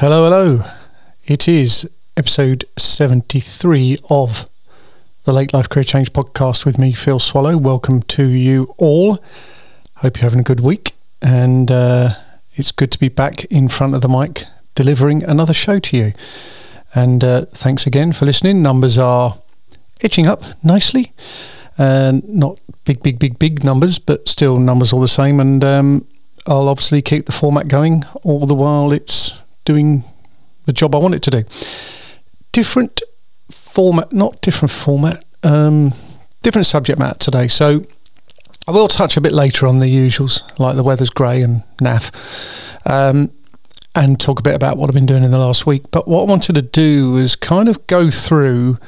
Hello, hello. It is episode 73 of the Late Life Career Change podcast with me, Phil Swallow. Welcome to you all. Hope you're having a good week. And uh, it's good to be back in front of the mic delivering another show to you. And uh, thanks again for listening. Numbers are edging up nicely. Uh, not big, big, big, big numbers, but still numbers all the same. And um, I'll obviously keep the format going all the while it's doing the job I want it to do. Different format, not different format, um, different subject matter today. So I will touch a bit later on the usuals, like the weather's grey and naff, um, and talk a bit about what I've been doing in the last week. But what I wanted to do was kind of go through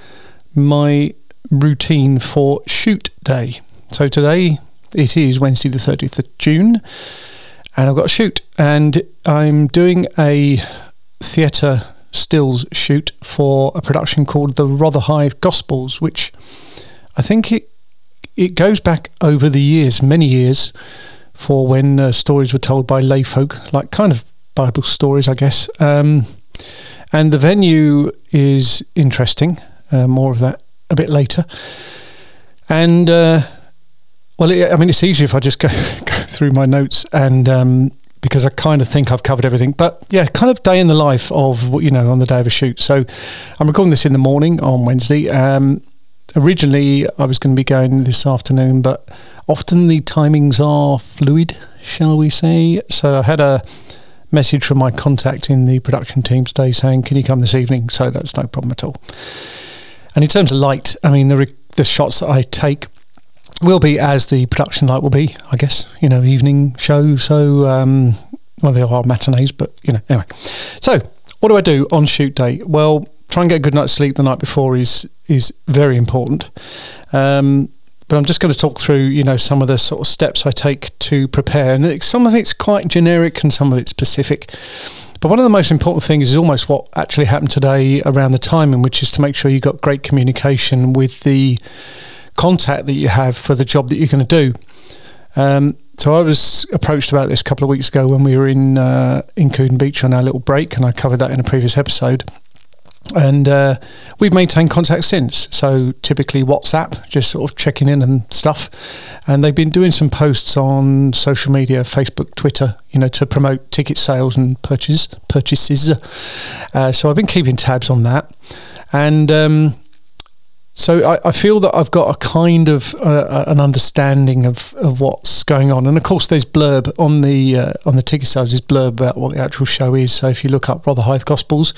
my routine for shoot day. So today it is Wednesday, the 30th of June and I've got a shoot, and I'm doing a theatre stills shoot for a production called the Rotherhithe Gospels, which I think it it goes back over the years, many years, for when uh, stories were told by lay folk, like kind of Bible stories, I guess. Um, and the venue is interesting. Uh, more of that a bit later. And uh, well, I mean, it's easy if I just go, go through my notes and um, because I kind of think I've covered everything. But yeah, kind of day in the life of you know on the day of a shoot. So I'm recording this in the morning on Wednesday. Um, originally, I was going to be going this afternoon, but often the timings are fluid, shall we say? So I had a message from my contact in the production team today saying, "Can you come this evening?" So that's no problem at all. And in terms of light, I mean the the shots that I take will be as the production light will be, I guess. You know, evening show. So, um, well, they are matinees, but you know, anyway. So, what do I do on shoot day? Well, try and get a good night's sleep the night before is is very important. Um, but I'm just going to talk through, you know, some of the sort of steps I take to prepare, and some of it's quite generic and some of it's specific. But one of the most important things is almost what actually happened today around the timing, which is to make sure you got great communication with the contact that you have for the job that you're going to do. Um, so I was approached about this a couple of weeks ago when we were in uh, in Cooden Beach on our little break, and I covered that in a previous episode. And uh, we've maintained contact since. So typically WhatsApp, just sort of checking in and stuff. And they've been doing some posts on social media, Facebook, Twitter, you know, to promote ticket sales and purchase purchases. Uh, so I've been keeping tabs on that. And um, so I, I, feel that I've got a kind of uh, uh, an understanding of, of what's going on, and of course there's blurb on the uh, on the ticket sales. There's blurb about what the actual show is. So if you look up Rotherhithe Gospels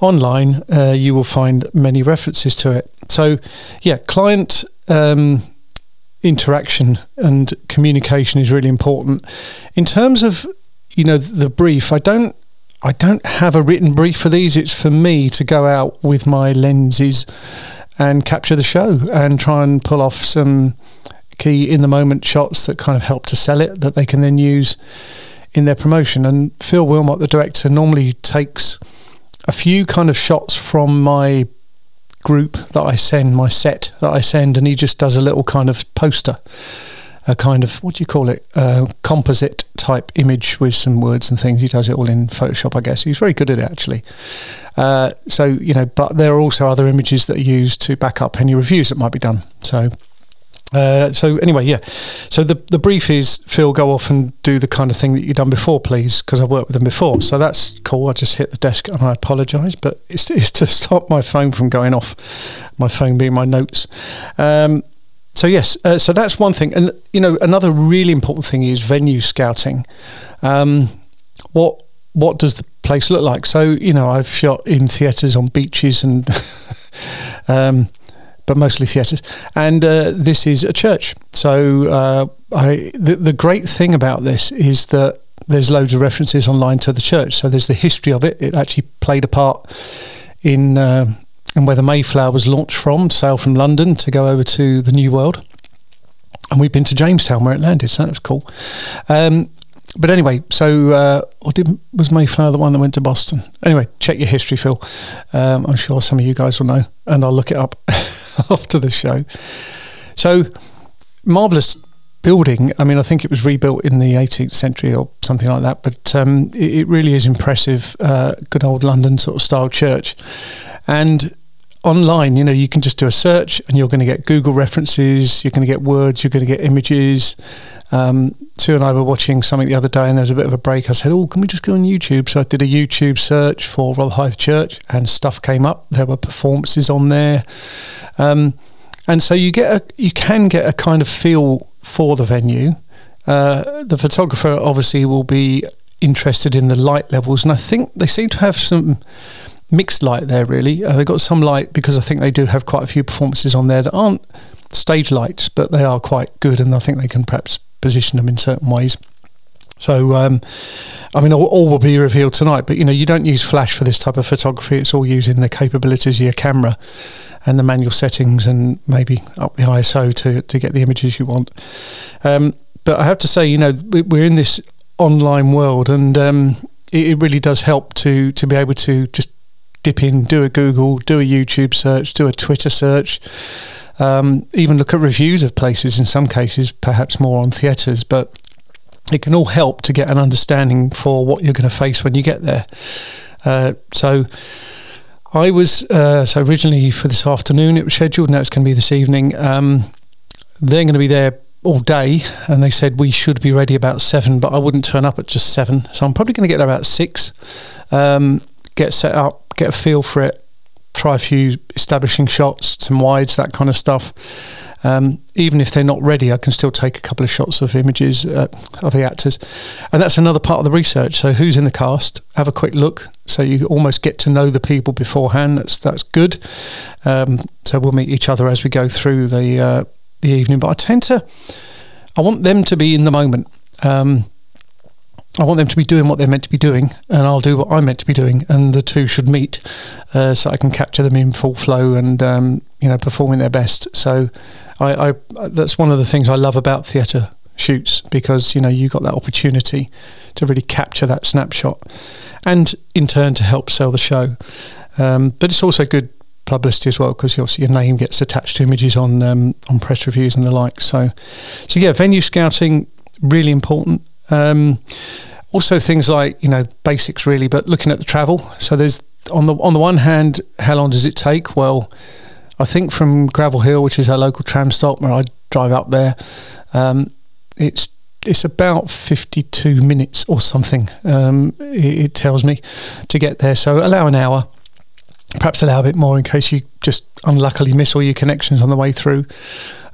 online, uh, you will find many references to it. So yeah, client um, interaction and communication is really important. In terms of you know the brief, I don't I don't have a written brief for these. It's for me to go out with my lenses and capture the show and try and pull off some key in the moment shots that kind of help to sell it that they can then use in their promotion. And Phil Wilmot, the director, normally takes a few kind of shots from my group that I send, my set that I send, and he just does a little kind of poster a kind of what do you call it composite type image with some words and things. He does it all in Photoshop, I guess. He's very good at it actually. Uh, so you know, but there are also other images that are used to back up any reviews that might be done. So. Uh, so anyway, yeah. So the the brief is Phil, go off and do the kind of thing that you've done before, please, because I've worked with them before. So that's cool. I just hit the desk and I apologise, but it's, it's to stop my phone from going off. My phone being my notes. Um, so yes, uh, so that's one thing, and you know another really important thing is venue scouting. Um, what what does the place look like? So you know I've shot in theatres on beaches and, um, but mostly theatres, and uh, this is a church. So uh, I the the great thing about this is that there's loads of references online to the church. So there's the history of it. It actually played a part in uh, and where the Mayflower was launched from, sailed from London to go over to the New World. And we've been to Jamestown where it landed, so that was cool. Um, but anyway, so uh, or did was Mayflower the one that went to Boston? Anyway, check your history, Phil. Um, I'm sure some of you guys will know, and I'll look it up after the show. So marvelous building, I mean, I think it was rebuilt in the 18th century or something like that, but um, it, it, really is impressive. Uh, good old London sort of style church. And online, you know, you can just do a search and you're going to get Google references, you're going to get words, you're going to get images. Um, Sue and I were watching something the other day and there was a bit of a break. I said, Oh, can we just go on YouTube? So I did a YouTube search for Rotherhithe Church and stuff came up. There were performances on there. Um, and so you get a, you can get a kind of feel for the venue. Uh, the photographer obviously will be interested in the light levels, and I think they seem to have some mixed light there. Really, uh, they've got some light because I think they do have quite a few performances on there that aren't stage lights, but they are quite good, and I think they can perhaps position them in certain ways. So, um, I mean, all, all, will be revealed tonight. But you know, you don't use flash for this type of photography. It's all using the capabilities of your camera and the manual settings, and maybe up the ISO to to get the images you want. Um, but I have to say, you know, we're in this online world, and um, it, it really does help to to be able to just dip in, do a Google, do a YouTube search, do a Twitter search. Um, even look at reviews of places in some cases, perhaps more on theatres, but it can all help to get an understanding for what you're going to face when you get there. Uh, so I was uh, so originally for this afternoon it was scheduled. Now it's going to be this evening. Um, they're going to be there all day, and they said we should be ready about seven, but I wouldn't turn up at just seven, so I'm probably going to get there about six. Um, get set up, get a feel for it, try a few establishing shots, some wides, that kind of stuff. Um, even if they're not ready, I can still take a couple of shots of images uh, of the actors, and that's another part of the research. So, who's in the cast? Have a quick look, so you almost get to know the people beforehand. That's that's good. Um, so we'll meet each other as we go through the uh, the evening. But I tend to, I want them to be in the moment. Um, I want them to be doing what they're meant to be doing, and I'll do what I'm meant to be doing, and the two should meet, uh, so I can capture them in full flow and um, you know performing their best. So, I, I that's one of the things I love about theatre shoots because you know you got that opportunity to really capture that snapshot, and in turn to help sell the show. Um, but it's also good publicity as well because obviously your name gets attached to images on um, on press reviews and the like. So, so yeah, venue scouting really important. Um, also, things like you know basics really, but looking at the travel. So there's on the on the one hand, how long does it take? Well, I think from Gravel Hill, which is our local tram stop where I drive up there, um, it's it's about 52 minutes or something. Um, it, it, tells me to get there. So allow an hour, perhaps allow a bit more in case you just unluckily miss all your connections on the way through.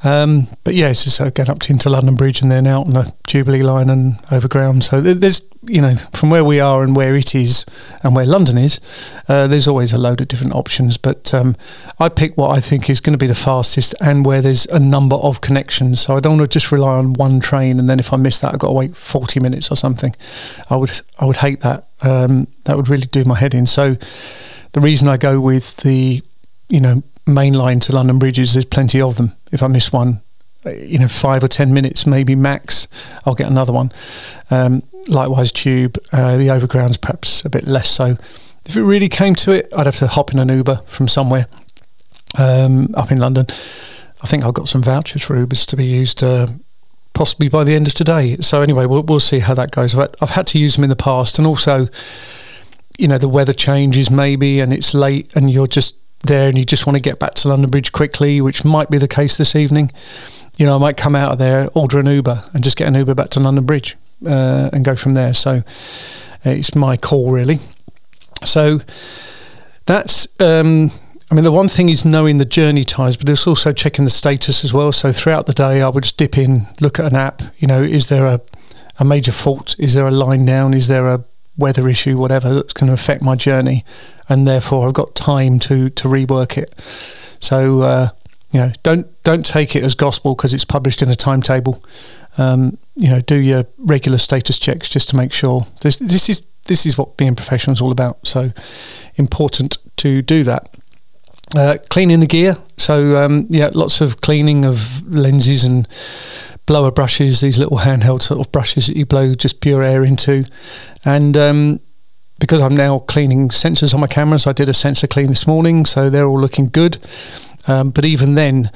Um, but yeah, it's just uh, up to into London Bridge and then out on the Jubilee line and overground. So there's, you know, from where we are and where it is and where London is, uh, there's always a load of different options. But um, I pick what I think is going to be the fastest and where there's a number of connections. So I don't want to just rely on one train and then if I miss that, I've got to wait 40 minutes or something. I would, I would hate that. Um, that would really do my head in. So the reason I go with the, you know, main line to London bridges, there's plenty of them. If I miss one, you know, five or ten minutes, maybe max, I'll get another one. Um, likewise, tube. Uh, the overground's perhaps a bit less so. If it really came to it, I'd have to hop in an Uber from somewhere um, up in London. I think I've got some vouchers for Ubers to be used uh, possibly by the end of today. So anyway, we'll, we'll see how that goes. I've had, I've had to use them in the past, and also, you know, the weather changes maybe, and it's late, and you're just there and you just want to get back to London Bridge quickly, which might be the case this evening, you know, I might come out of there, order an Uber, and just get an Uber back to London Bridge uh, and go from there. So it's my call, really. So that's. Um, I mean, the one thing is knowing the journey times, but it's also checking the status as well. So throughout the day, I would just dip in, look at an app. You know, is there a, a major fault? Is there a line down? Is there a weather issue, whatever, that's going to affect my journey? and therefore I've got time to to rework it. So uh, you know, don't don't take it as gospel because it's published in a timetable. Um, you know, do your regular status checks just to make sure. This this is this is what being professional is all about. So important to do that. Uh, cleaning the gear. So um, yeah, lots of cleaning of lenses and blower brushes. These little handheld sort of brushes that you blow just pure air into, and um, because I'm now cleaning sensors on my cameras, I did a sensor clean this morning, so they're all looking good. Um, but even then,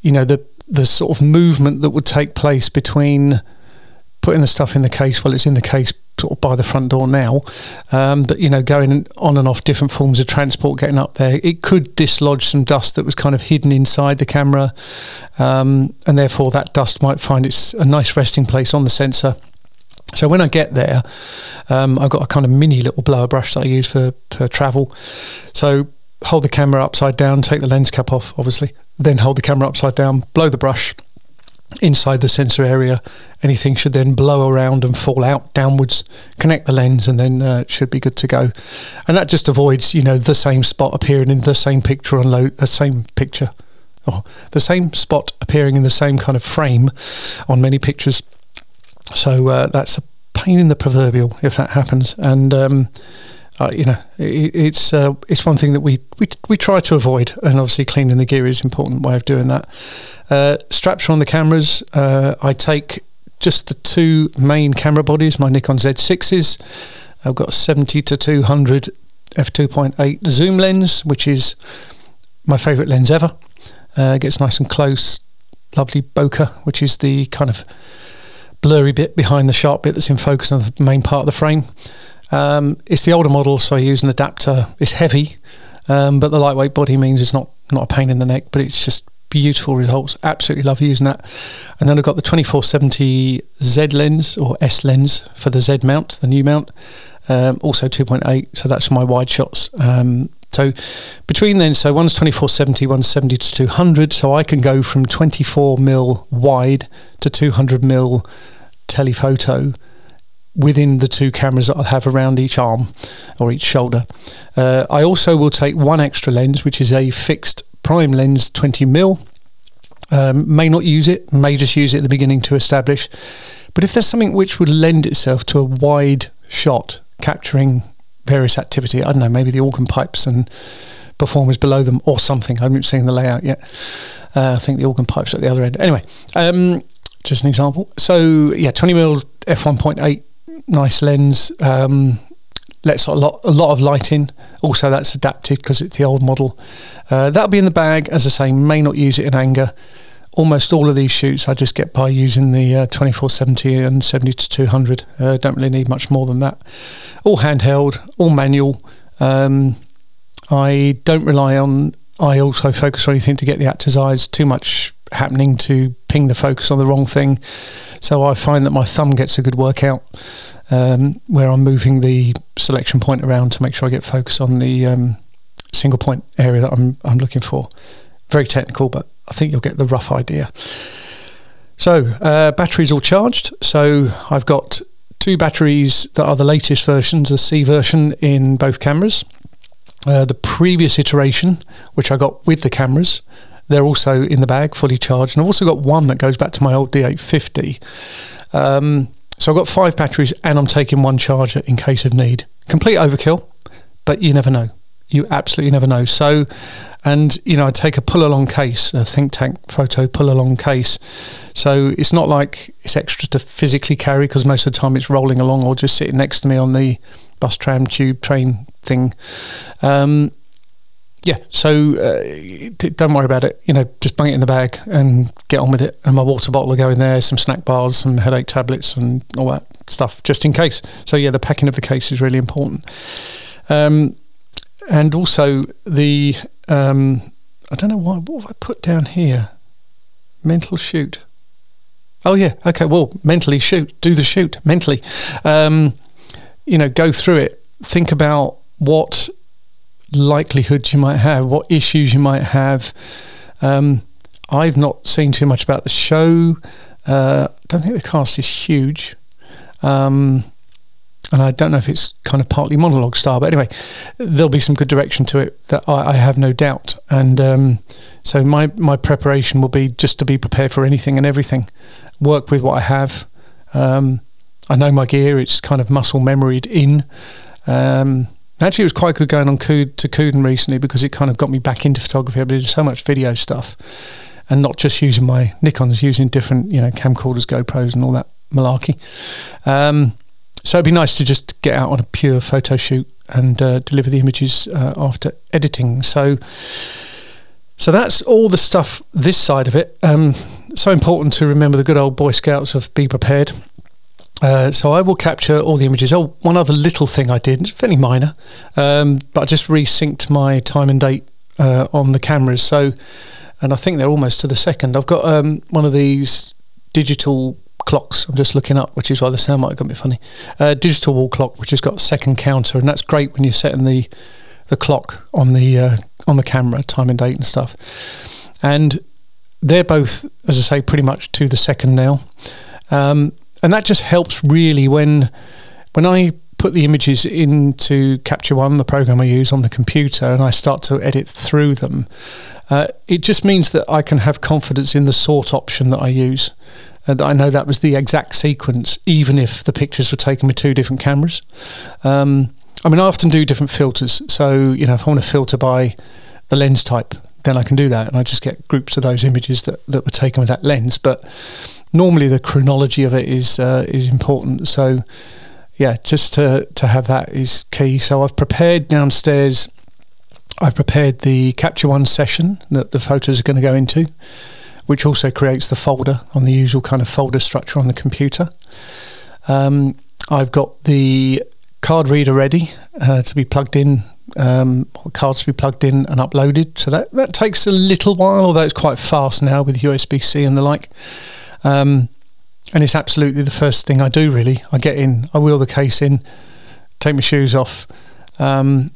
you know, the the sort of movement that would take place between putting the stuff in the case while it's in the case sort of by the front door now. Um, but you know, going on and off different forms of transport, getting up there, it could dislodge some dust that was kind of hidden inside the camera, um, and therefore that dust might find it's a nice resting place on the sensor. So when I get there, um, I've got a kind of mini little blower brush that I use for, for travel. So hold the camera upside down, take the lens cap off, obviously, then hold the camera upside down, blow the brush inside the sensor area. Anything should then blow around and fall out downwards, connect the lens, and then uh, it should be good to go. And that just avoids, you know, the same spot appearing in the same picture on low, the same picture, or the same spot appearing in the same kind of frame on many pictures. So uh, that's a pain in the proverbial if that happens. And um, uh, you know, it, it's uh, it's one thing that we, we we try to avoid, and obviously cleaning the gear is an important way of doing that. Uh, straps are on the cameras. Uh, I take just the two main camera bodies, my Nikon Z6s. I've got a 70 to 200 f2.8 zoom lens, which is my favourite lens ever. Uh, gets nice and close, lovely bokeh, which is the kind of blurry bit behind the sharp bit that's in focus on the main part of the frame. Um, it's the older model, so I use an adapter. It's heavy, um, but the lightweight body means it's not not a pain in the neck, but it's just beautiful results. Absolutely love using that. And then I've got the 2470 Z lens or S lens for the Z mount, the new mount. Um, also 2.8, so that's my wide shots. Um, so between then, so one's 2470, one's 70 to 200. So I can go from 24 mil wide to 200 mil telephoto within the two cameras that I'll have around each arm or each shoulder. Uh, I also will take one extra lens, which is a fixed prime lens 20 mil. Um, may not use it, may just use it at the beginning to establish. But if there's something which would lend itself to a wide shot capturing various activity, I don't know, maybe the organ pipes and performers below them or something. I haven't seen the layout yet. Uh, I think the organ pipes at the other end. Anyway, um, just an example. So yeah, 20 mil f1.8 nice lens. Um, lets a lot a lot of light in. Also, that's adapted because it's the old model. Uh, that'll be in the bag. As I say, may not use it in anger. Almost all of these shoots I just get by using the uh, 2470 and 70 to 200. Uh, don't really need much more than that. All handheld, all manual. Um, I don't rely on. I also focus on anything to get the actor's eyes. Too much happening to ping the focus on the wrong thing. So I find that my thumb gets a good workout um, where I'm moving the selection point around to make sure I get focus on the um, single point area that I'm I'm looking for. Very technical, but I think you'll get the rough idea. So uh, batteries all charged. So I've got two batteries that are the latest versions, the C version in both cameras. Uh, the previous iteration, which I got with the cameras, they're also in the bag, fully charged. And I've also got one that goes back to my old D850. Um, so I've got five batteries and I'm taking one charger in case of need. Complete overkill, but you never know. You absolutely never know. So, and you know, I take a pull along case, a think tank photo pull along case. So it's not like it's extra to physically carry because most of the time it's rolling along or just sitting next to me on the bus, tram, tube, train thing. Um, yeah, so uh, don't worry about it. You know, just bung it in the bag and get on with it. And my water bottle will go in there, some snack bars, some headache tablets, and all that stuff, just in case. So yeah, the packing of the case is really important. Um, and also the um, I don't know why. What have I put down here? Mental shoot. Oh yeah, okay. Well, mentally shoot. Do the shoot mentally. Um, you know, go through it. Think about what likelihoods you might have, what issues you might have. Um, I've not seen too much about the show. Uh, I don't think the cast is huge. Um, and I don't know if it's kind of partly monologue style, but anyway, there'll be some good direction to it that I, I have no doubt. And um, so my my preparation will be just to be prepared for anything and everything. Work with what I have. Um, I know my gear; it's kind of muscle memoried in. Um, Actually, it was quite good going on to Cooden recently because it kind of got me back into photography. I did so much video stuff and not just using my Nikons, using different, you know, camcorders, GoPros, and all that malarkey. Um, so it'd be nice to just get out on a pure photo shoot and uh, deliver the images uh, after editing. So, so that's all the stuff this side of it. Um, so important to remember the good old Boy Scouts of be prepared. Uh, so I will capture all the images. Oh, one other little thing I did, it's fairly minor, um, but I just resynced my time and date uh, on the cameras. So, and I think they're almost to the second. I've got um, one of these digital clocks. I'm just looking up, which is why the sound might have got me funny. Uh, digital wall clock, which has got a second counter, and that's great when you're setting the the clock on the uh, on the camera, time and date and stuff. And they're both, as I say, pretty much to the second now. Um, and that just helps really when when I put the images into Capture One, the program I use on the computer, and I start to edit through them. Uh, it just means that I can have confidence in the sort option that I use. And that I know that was the exact sequence, even if the pictures were taken with two different cameras. Um, I mean, I often do different filters. So, you know, if I want to filter by the lens type, then I can do that. And I just get groups of those images that, that were taken with that lens. But normally the chronology of it is uh, is important. So yeah, just to to have that is key. So I've prepared downstairs. I've prepared the Capture One session that the photos are going to go into, which also creates the folder on the usual kind of folder structure on the computer. Um, I've got the card reader ready uh, to be plugged in um, cards to be plugged in and uploaded. So that, that takes a little while, although it's quite fast now with USB C and the like. Um, and it's absolutely the first thing I do, really. I get in, I wheel the case in, take my shoes off, um,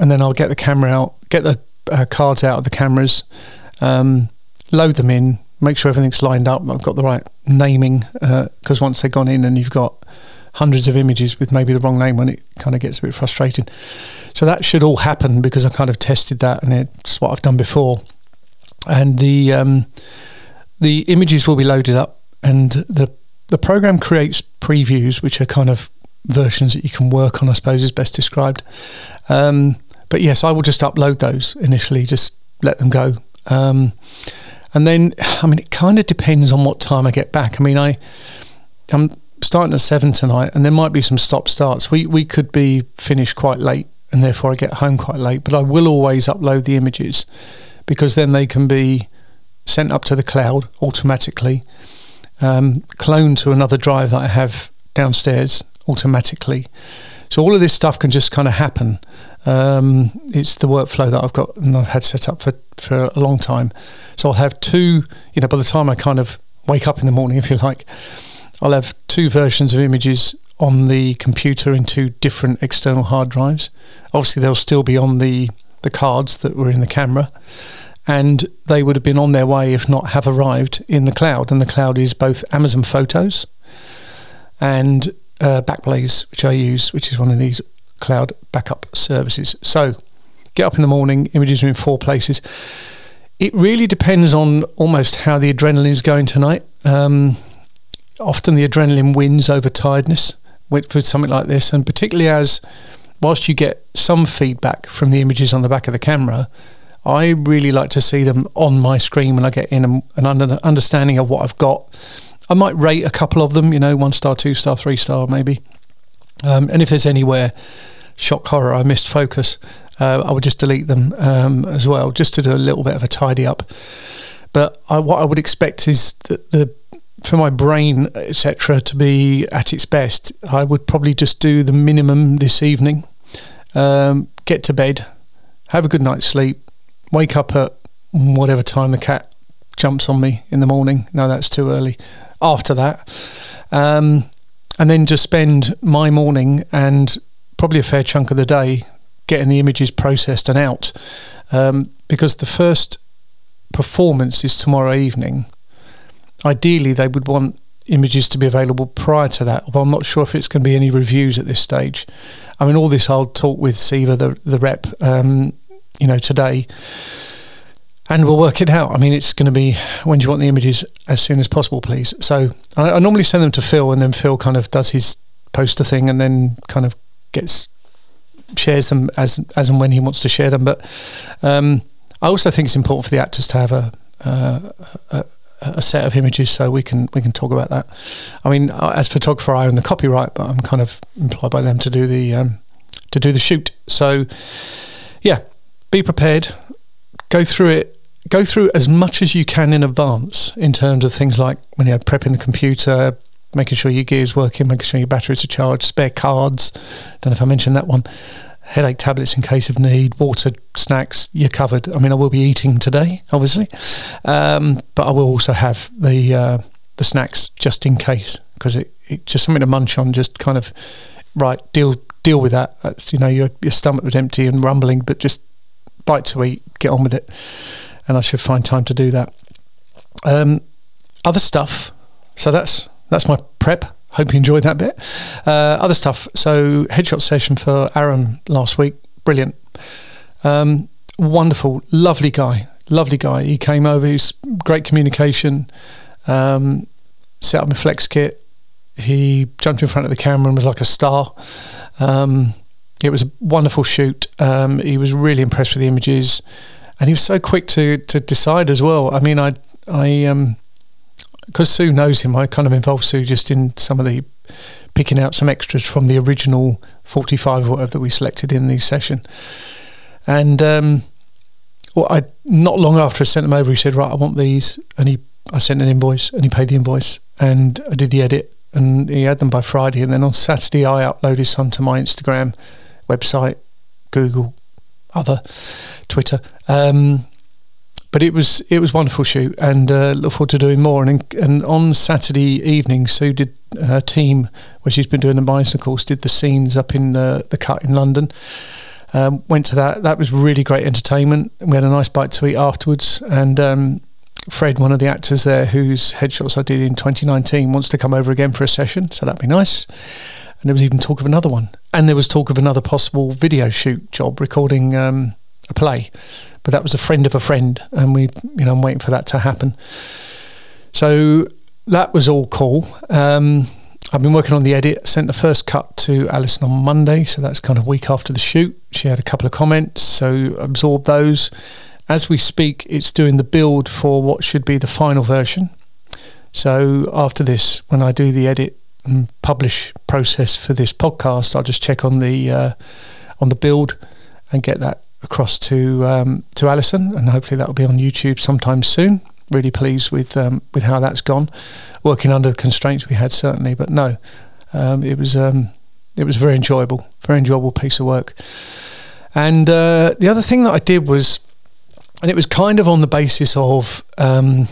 and then I'll get the camera out, get the uh, cards out of the cameras, um, load them in, make sure everything's lined up. I've got the right naming because uh, once they've gone in and you've got hundreds of images with maybe the wrong name on it kind of gets a bit frustrating. So that should all happen because I kind of tested that and it's what I've done before. And the um, the images will be loaded up, and the the program creates previews, which are kind of versions that you can work on. I suppose is best described. Um, but yes, I will just upload those initially, just let them go. Um, and then, I mean, it kind of depends on what time I get back. I mean, I I'm starting at seven tonight, and there might be some stop starts. We we could be finished quite late, and therefore I get home quite late. But I will always upload the images because then they can be sent up to the cloud automatically, um, cloned to another drive that I have downstairs automatically. So all of this stuff can just kind of happen. Um, it's the workflow that I've got and I've had set up for, for a long time. So I'll have two, you know, by the time I kind of wake up in the morning, if you like, I'll have two versions of images on the computer in two different external hard drives. Obviously, they'll still be on the, the cards that were in the camera and they would have been on their way, if not have arrived, in the cloud. And the cloud is both Amazon Photos and uh, Backblaze, which I use, which is one of these cloud backup services. So get up in the morning, images are in four places. It really depends on almost how the adrenaline is going tonight. Um, often the adrenaline wins over tiredness with something like this, and particularly as whilst you get some feedback from the images on the back of the camera, I really like to see them on my screen when I get in and an understanding of what I've got. I might rate a couple of them, you know, one star, two star, three star, maybe. Um, and if there's anywhere shock horror, I missed focus, uh, I would just delete them um, as well, just to do a little bit of a tidy up. But I, what I would expect is that the for my brain, etc., to be at its best, I would probably just do the minimum this evening. Um, get to bed, have a good night's sleep, wake up at whatever time the cat jumps on me in the morning. No, that's too early. After that, um, and then just spend my morning and probably a fair chunk of the day getting the images processed and out, um, because the first performance is tomorrow evening. Ideally, they would want images to be available prior to that, although I'm not sure if it's going to be any reviews at this stage. I mean, all this I'll talk with Siva, the, the rep, um, you know, today. And we'll work it out. I mean, it's going to be when do you want the images as soon as possible, please. So I, I normally send them to Phil, and then Phil kind of does his poster thing, and then kind of gets shares them as as and when he wants to share them. But um, I also think it's important for the actors to have a, uh, a, a set of images so we can we can talk about that. I mean, as photographer, I own the copyright, but I'm kind of employed by them to do the um, to do the shoot. So, yeah, be prepared, go through it go through as much as you can in advance in terms of things like when you're prepping the computer, making sure your gear is working, making sure your batteries are charged, spare cards. Don't know if I mentioned that one. Headache tablets in case of need, water, snacks, you're covered. I mean, I will be eating today, obviously, um, but I will also have the uh, the snacks just in case because it, it just something to munch on. Just kind of right deal deal with that. That's you know your your stomach was empty and rumbling, but just bite to eat, get on with it, and I should find time to do that. Um, other stuff. So that's that's my prep. Hope you enjoyed that bit. Uh, other stuff. So headshot session for Aaron last week. Brilliant. Um, wonderful, lovely guy. Lovely guy. He came over. He's great communication. Um, set up my flex kit. He jumped in front of the camera and was like a star. Um, it was a wonderful shoot. Um, he was really impressed with the images, and he was so quick to to decide as well. I mean, I I um because Sue knows him, I kind of involved Sue just in some of the picking out some extras from the original 45 or whatever that we selected in the session. And um, well, I not long after I sent them over, he said, "Right, I want these," and he I sent an invoice, and he paid the invoice, and I did the edit, and he had them by Friday, and then on Saturday I uploaded some to my Instagram website, Google, other, Twitter. Um, but it was it was wonderful shoot, and uh, look forward to doing more. And and on Saturday evening, Sue did her team where she's been doing the bicycles, did the scenes up in the the cut in London. Um, went to that. That was really great entertainment. We had a nice bite to eat afterwards, and um, Fred, one of the actors there, whose headshots I did in 2019, wants to come over again for a session, so that'd be nice. And there was even talk of another one, and there was talk of another possible video shoot job, recording um, a play but that was a friend of a friend, and we, you know, I'm waiting for that to happen. So that was all cool. Um, I've been working on the edit. Sent the first cut to Alison on Monday, so that's kind of week after the shoot. She had a couple of comments, so absorbed those. As we speak, it's doing the build for what should be the final version. So after this, when I do the edit publish process for this podcast, I'll just check on the uh, on the build and get that across to um, to Alison, and hopefully that will be on YouTube sometime soon. Really pleased with um, with how that's gone. Working under the constraints we had certainly, but no, um, it was um, it was very enjoyable, very enjoyable piece of work. And uh, the other thing that I did was, and it was kind of on the basis of um,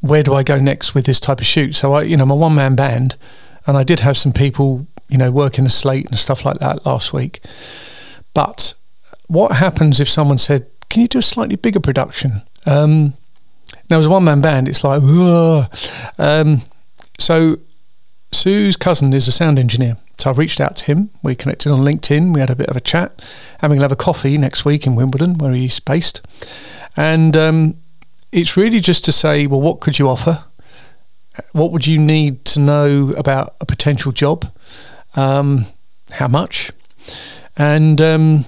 where do I go next with this type of shoot. So I, you know, I'm one man band, and I did have some people, you know, working the slate and stuff like that last week, but what happens if someone said, "Can you do a slightly bigger production?" Um, now, as a one-man band, it's like, um, so Sue's cousin is a sound engineer. So I reached out to him. We connected on LinkedIn. We had a bit of a chat, and to have a coffee next week in Wimbledon, where he's based. And um, it's really just to say, well, what could you offer? What would you need to know about a potential job? Um, how much? And um,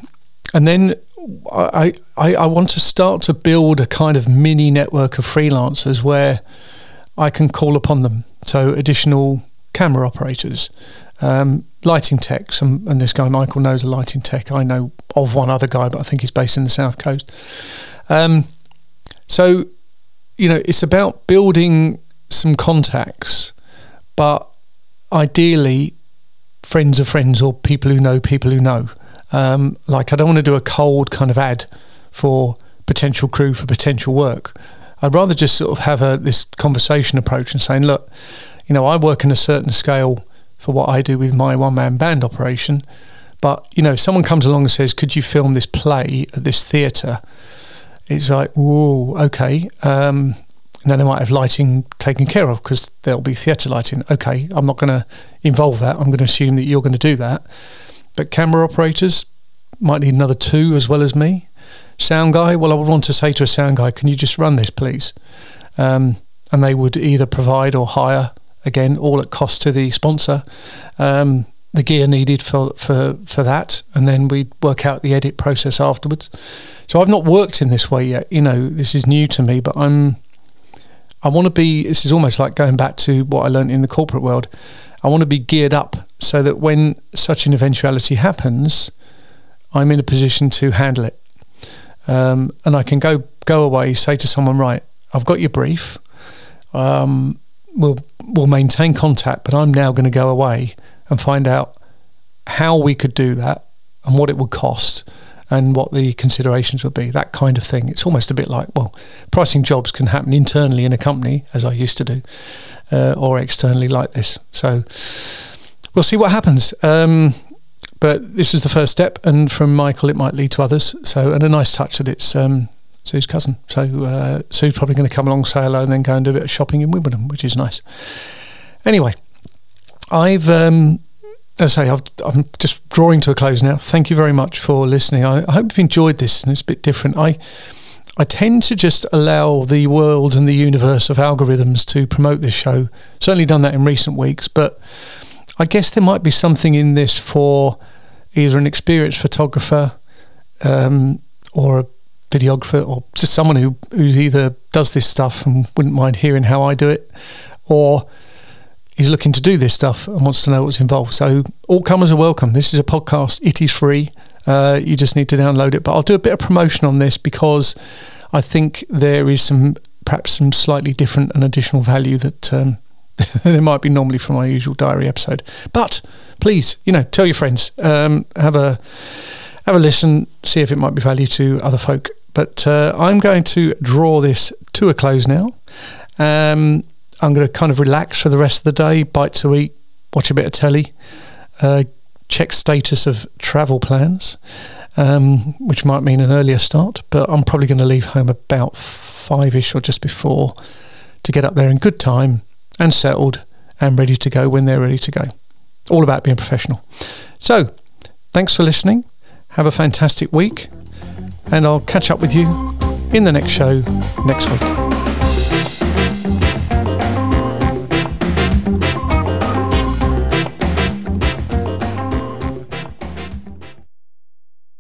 and then I, I, I want to start to build a kind of mini network of freelancers where I can call upon them. So additional camera operators, um, lighting techs, and, and, this guy Michael knows a lighting tech. I know of one other guy, but I think he's based in the south coast. Um, so, you know, it's about building some contacts, but ideally, friends of friends or people who know people who know. Um, like I don't want to do a cold kind of ad for potential crew for potential work. I'd rather just sort of have a this conversation approach and saying, look, you know, I work in a certain scale for what I do with my one man band operation. But, you know, if someone comes along and says, could you film this play at this theatre? It's like, whoa, okay. Um, now they might have lighting taken care of because there'll be theatre lighting. Okay, I'm not going to involve that. I'm going to assume that you're going to do that. But camera operators might need another two as well as me. Sound guy, well, I would want to say to a sound guy, can you just run this, please? Um, and they would either provide or hire, again, all at cost to the sponsor, um, the gear needed for, for, for that. And then we'd work out the edit process afterwards. So I've not worked in this way yet. You know, this is new to me, but I'm. I want to be. This is almost like going back to what I learned in the corporate world. I want to be geared up so that when such an eventuality happens, I'm in a position to handle it. Um, and I can go go away, say to someone, right, I've got your brief. Um, we'll we'll maintain contact, but I'm now going to go away and find out how we could do that and what it would cost and what the considerations would be, that kind of thing. It's almost a bit like, well, pricing jobs can happen internally in a company, as I used to do, uh, or externally like this. So we'll see what happens. Um, but this is the first step, and from Michael, it might lead to others. So, and a nice touch that it's um, Sue's cousin. So uh, Sue's probably going to come along, say hello, and then go and do a bit of shopping in Wimbledon, which is nice. Anyway, I've, um, as I say, I've, I'm just drawing to a close now. Thank you very much for listening. I, I hope you've enjoyed this, and it's a bit different. I I tend to just allow the world and the universe of algorithms to promote this show. Certainly done that in recent weeks, but I guess there might be something in this for either an experienced photographer um, or a videographer or just someone who, who either does this stuff and wouldn't mind hearing how I do it or is looking to do this stuff and wants to know what's involved. So all comers are welcome. This is a podcast. It is free. Uh, you just need to download it. But I'll do a bit of promotion on this because I think there is some perhaps some slightly different and additional value that um, there might be normally from my usual diary episode. But please, you know, tell your friends. Um, have a have a listen. See if it might be value to other folk. But uh, I'm going to draw this to a close now. Um, I'm going to kind of relax for the rest of the day, bite to eat, watch a bit of telly, uh, check status of travel plans, um, which might mean an earlier start. But I'm probably going to leave home about five ish or just before to get up there in good time and settled and ready to go when they're ready to go. All about being professional. So, thanks for listening. Have a fantastic week and I'll catch up with you in the next show next week.